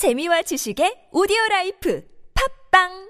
재미와 지식의 오디오 라이프. 팝빵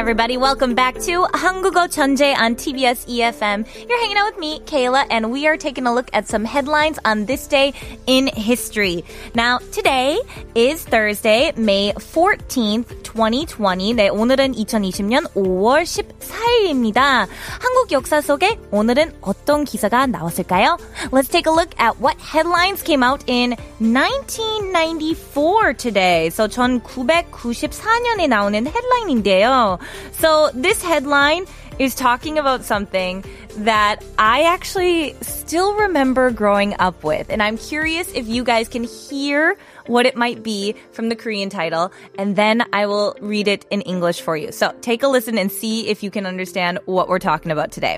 everybody, welcome back to 한국어 천재 on TBS EFM. You're hanging out with me, Kayla, and we are taking a look at some headlines on this day in history. Now, today is Thursday, May 14th, 2020. 네, 오늘은 2020년 5월 14일입니다. 한국 역사 속에 오늘은 어떤 기사가 나왔을까요? Let's take a look at what headlines came out in 1994 today. So 1994년에 나오는 헤드라인인데요. So this headline is talking about something that I actually still remember growing up with. And I'm curious if you guys can hear what it might be from the Korean title, and then I will read it in English for you. So take a listen and see if you can understand what we're talking about today.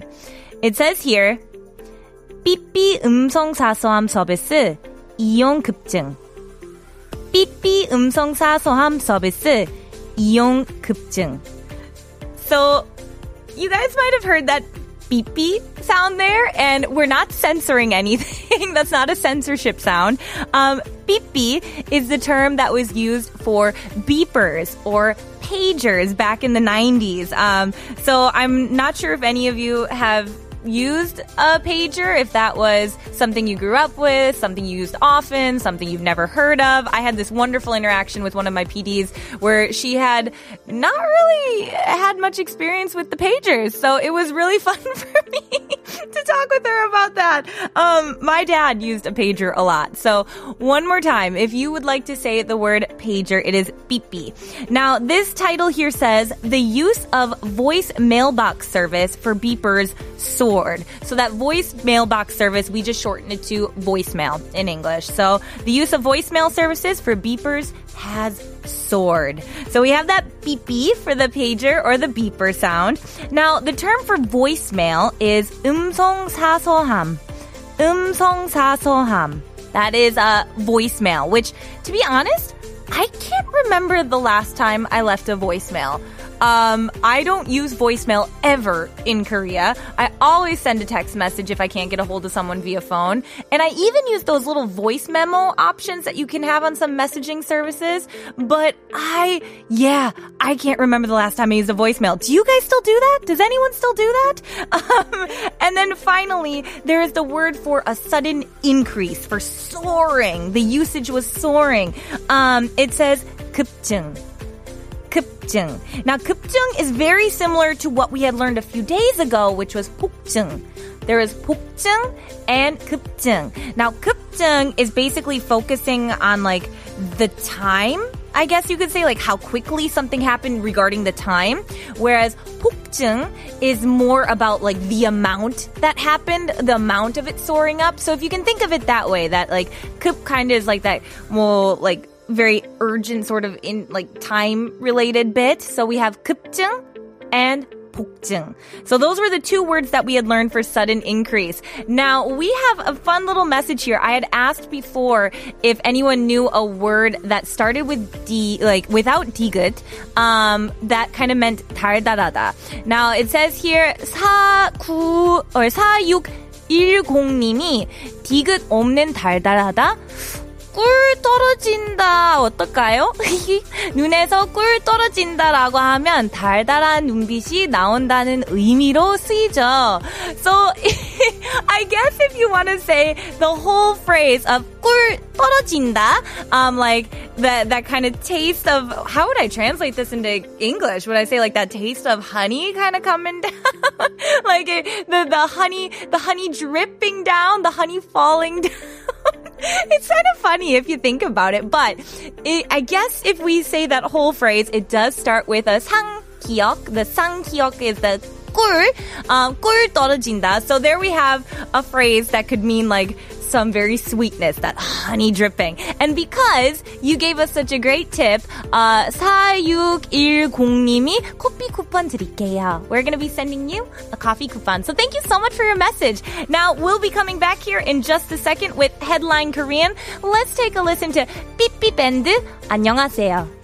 It says here, 삐삐 음성 사서함 서비스 이용 급증. 삐삐 음성 사서함 서비스 이용 급증. So, you guys might have heard that beep beep sound there, and we're not censoring anything. That's not a censorship sound. Um, beep beep is the term that was used for beepers or pagers back in the 90s. Um, so I'm not sure if any of you have used a pager, if that was something you grew up with, something you used often, something you've never heard of. I had this wonderful interaction with one of my PDs where she had not really had much experience with the pagers. So it was really fun for me to talk with her about that. Um, my dad used a pager a lot. So one more time, if you would like to say the word pager, it is beep beep. Now, this title here says the use of voice mailbox service for beepers soared. So that voice mailbox service, we just shortened it to voicemail in English. So the use of voicemail services for beepers has soared. So we have that beep beep for the pager or the beeper sound. Now, the term for voicemail is 음성 사서함. 음성 사서함. That is a voicemail, which, to be honest, I can't remember the last time I left a voicemail. Um, I don't use voicemail ever in Korea. I always send a text message if I can't get a hold of someone via phone. And I even use those little voice memo options that you can have on some messaging services. But I, yeah, I can't remember the last time I used a voicemail. Do you guys still do that? Does anyone still do that? Um, and then finally, there is the word for a sudden increase, for soaring. The usage was soaring. Um, it says 급증. 급증. Now, 급증 is very similar to what we had learned a few days ago, which was 폭증. There is 폭증 and 급증. Now, 급증 is basically focusing on like the time. I guess you could say like how quickly something happened regarding the time, whereas 폭증 is more about like the amount that happened, the amount of it soaring up. So if you can think of it that way, that like 급 kind of is like that more like very urgent sort of in like time related bit. So we have 급증 and 폭증. So those were the two words that we had learned for sudden increase. Now we have a fun little message here. I had asked before if anyone knew a word that started with D, like without 디귿, um, that kind of meant 달달하다. Now it says here 49 or 4610님이 디귿 없는 달달하다. 꿀 떨어진다 어떨까요? 눈에서 꿀 떨어진다라고 하면 달달한 눈빛이 나온다는 의미로 쓰이죠. So I guess if you want to say the whole phrase of 꿀 떨어진다, um, like that that kind of taste of how would I translate this into English? Would I say like that taste of honey kind of coming down, like it, the the honey the honey dripping down, the honey falling down? it's kind of funny if you think about it, but it, I guess if we say that whole phrase, it does start with a 쌍기역. The 쌍기역 is the 꿀, um, 꿀 떨어진다. So there we have a phrase that could mean like some very sweetness, that honey dripping. And because you gave us such a great tip, uh, 4610님이 커피 쿠폰 드릴게요. We're going to be sending you a coffee coupon. So thank you so much for your message. Now, we'll be coming back here in just a second with Headline Korean. Let's take a listen to 삐삐 밴드. 안녕하세요.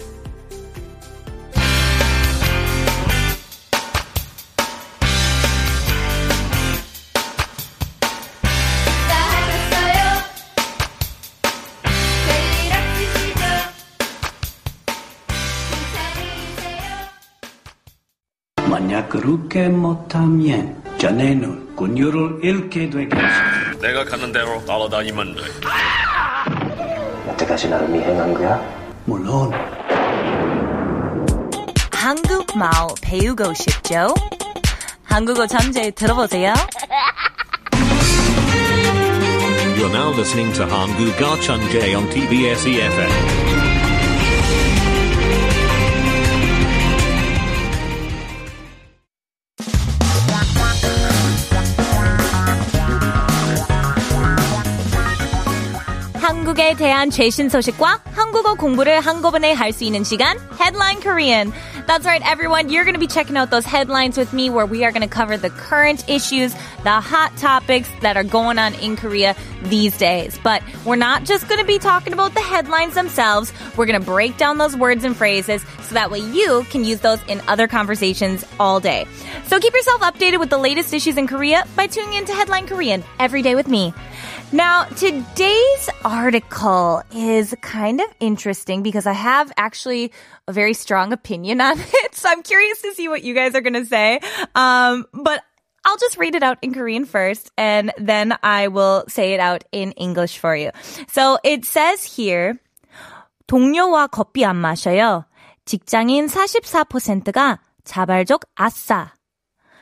만약 그렇게 못하면 자네는 군유를 잃게 되겠어. 내가 가는 대로 따라다니면 돼. 여태까지 나를 미행한 거야? 물론 한국말 배우고 싶죠? 한국어 천재 들어보세요. You're now listening to Hangul Garchunjay on TBS EFM. 한국에 대한 최신 소식과 한국어 공부를 한꺼번에 할 수 있는 시간 Headline Korean. That's right, everyone. You're going to be checking out those headlines with me where we are going to cover the current issues, the hot topics that are going on in Korea these days. But we're not just going to be talking about the headlines themselves. We're going to break down those words and phrases so that way you can use those in other conversations all day. So keep yourself updated with the latest issues in Korea by tuning into Headline Korean every day with me. Now, today's article is kind of interesting because I have actually a very strong opinion on it. So I'm curious to see what you guys are going to say. Um, but I'll just read it out in Korean first and then I will say it out in English for you. So it says here, 동료와 커피 안 마셔요. 직장인 44%가 자발적 아싸.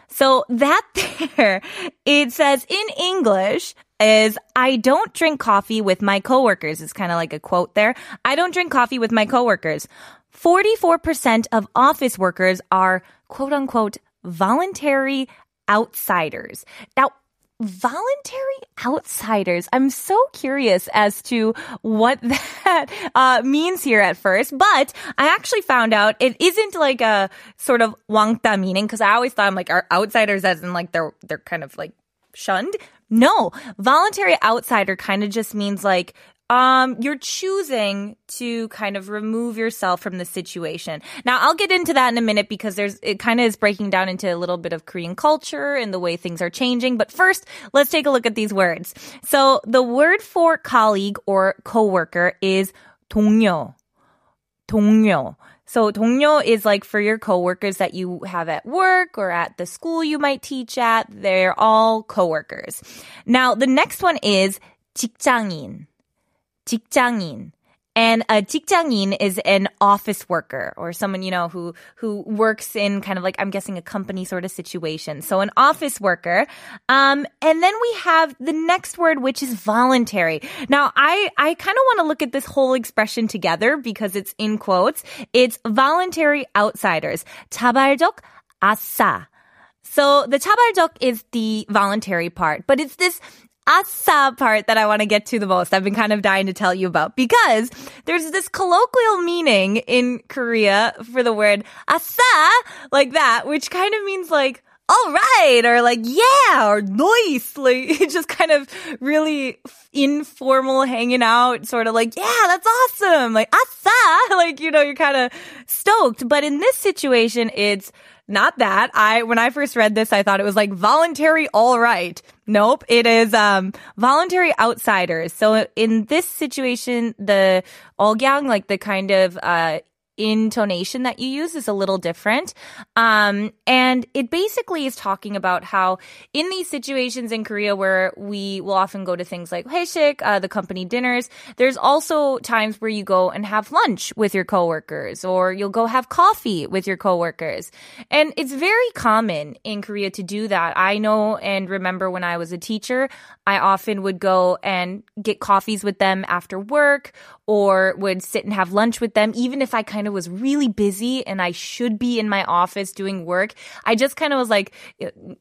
So that there, it says in English is I don't drink coffee with my coworkers. It's kind of like a quote there. I don't drink coffee with my coworkers. 44% of office workers are quote unquote voluntary outsiders. Now, voluntary outsiders. I'm so curious as to what that uh, means here at first, but I actually found out it isn't like a sort of wangta meaning because I always thought I'm like are outsiders as in like they're they're kind of like shunned. No, voluntary outsider kind of just means like um, you're choosing to kind of remove yourself from the situation. Now, I'll get into that in a minute because there's, it kind of is breaking down into a little bit of Korean culture and the way things are changing. But first, let's take a look at these words. So the word for colleague or coworker is 동료. 동료. So 동료 is like for your coworkers that you have at work or at the school you might teach at. They're all coworkers. Now, the next one is 직장인. 직장인. And a 직장인 is an office worker or someone, you know, who, who works in kind of like, I'm guessing a company sort of situation. So an office worker. Um, and then we have the next word, which is voluntary. Now, I, I kind of want to look at this whole expression together because it's in quotes. It's voluntary outsiders. 자발적 아싸. So the chabaljok is the voluntary part, but it's this asa part that I want to get to the most. I've been kind of dying to tell you about because there's this colloquial meaning in Korea for the word asa, like that, which kind of means like, all right, or like, yeah, or nice. Like, just kind of really informal hanging out, sort of like, yeah, that's awesome. Like, asa, like, you know, you're kind of stoked. But in this situation, it's, not that. I when I first read this, I thought it was like voluntary all right. Nope, it is um voluntary outsiders. So in this situation, the olgyang, like the kind of uh intonation that you use is a little different. Um, and it basically is talking about how in these situations in Korea where we will often go to things like 회식, uh, the company dinners, there's also times where you go and have lunch with your coworkers or you'll go have coffee with your coworkers. And it's very common in Korea to do that. I know and remember when I was a teacher, I often would go and get coffees with them after work or would sit and have lunch with them, even if I kind of was really busy and I should be in my office doing work. I just kind of was like,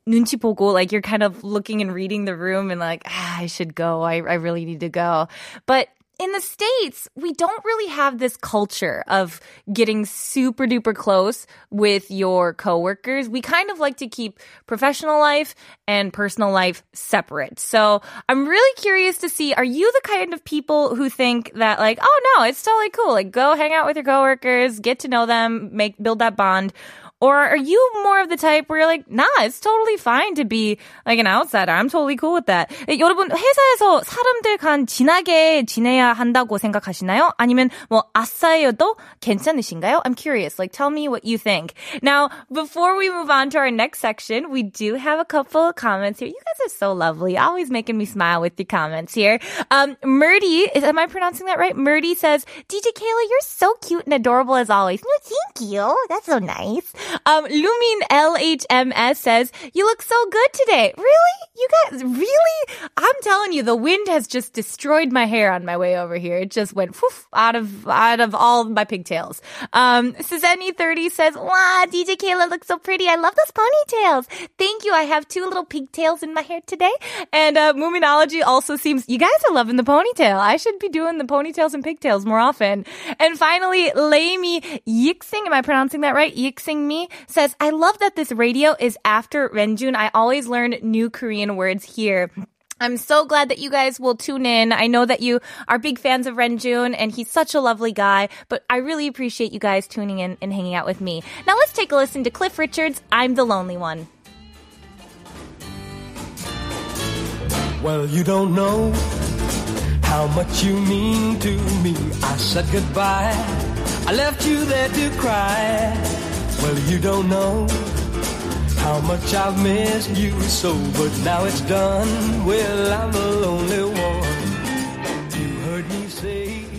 눈치 보고, like you're kind of looking and reading the room and like, ah, I should go. I, I really need to go. But in the States, we don't really have this culture of getting super duper close with your coworkers. We kind of like to keep professional life and personal life separate. So I'm really curious to see, are you the kind of people who think that like, oh no, it's totally cool. Like go hang out with your coworkers, get to know them, make, build that bond. Or are you more of the type where you're like, nah, it's totally fine to be like an outsider. I'm totally cool with that. 여러분, 회사에서 사람들 간 진하게 지내야 한다고 생각하시나요? 아니면 뭐 아싸여도 괜찮으신가요? I'm curious. Like, tell me what you think. Now, before we move on to our next section, we do have a couple of comments here. You guys are so lovely. Always making me smile with your comments here. Um, Murdy, is, am I pronouncing that right? Murdy says, DJ Kayla, you're so cute and adorable as always. No, thank you. That's so nice. Um, Lumin LHMS says, you look so good today. Really? You guys, really? I'm telling you, the wind has just destroyed my hair on my way over here. It just went out of, out of all my pigtails. Um, Suzanne30 says, wow, DJ Kayla looks so pretty. I love those ponytails. Thank you. I have two little pigtails in my hair today. And, uh, Moominology also seems, you guys are loving the ponytail. I should be doing the ponytails and pigtails more often. And finally, Laimi Yixing, am I pronouncing that right? Yixing me says, I love that this radio is after Renjun. I always learn new Korean words here. I'm so glad that you guys will tune in. I know that you are big fans of Renjun and he's such a lovely guy, but I really appreciate you guys tuning in and hanging out with me. Now let's take a listen to Cliff Richards, I'm the Lonely One. Well, you don't know how much you mean to me. I said goodbye. I left you there to cry. Well, you don't know how much I've missed you so, but now it's done. Well, I'm the lonely one. You heard me say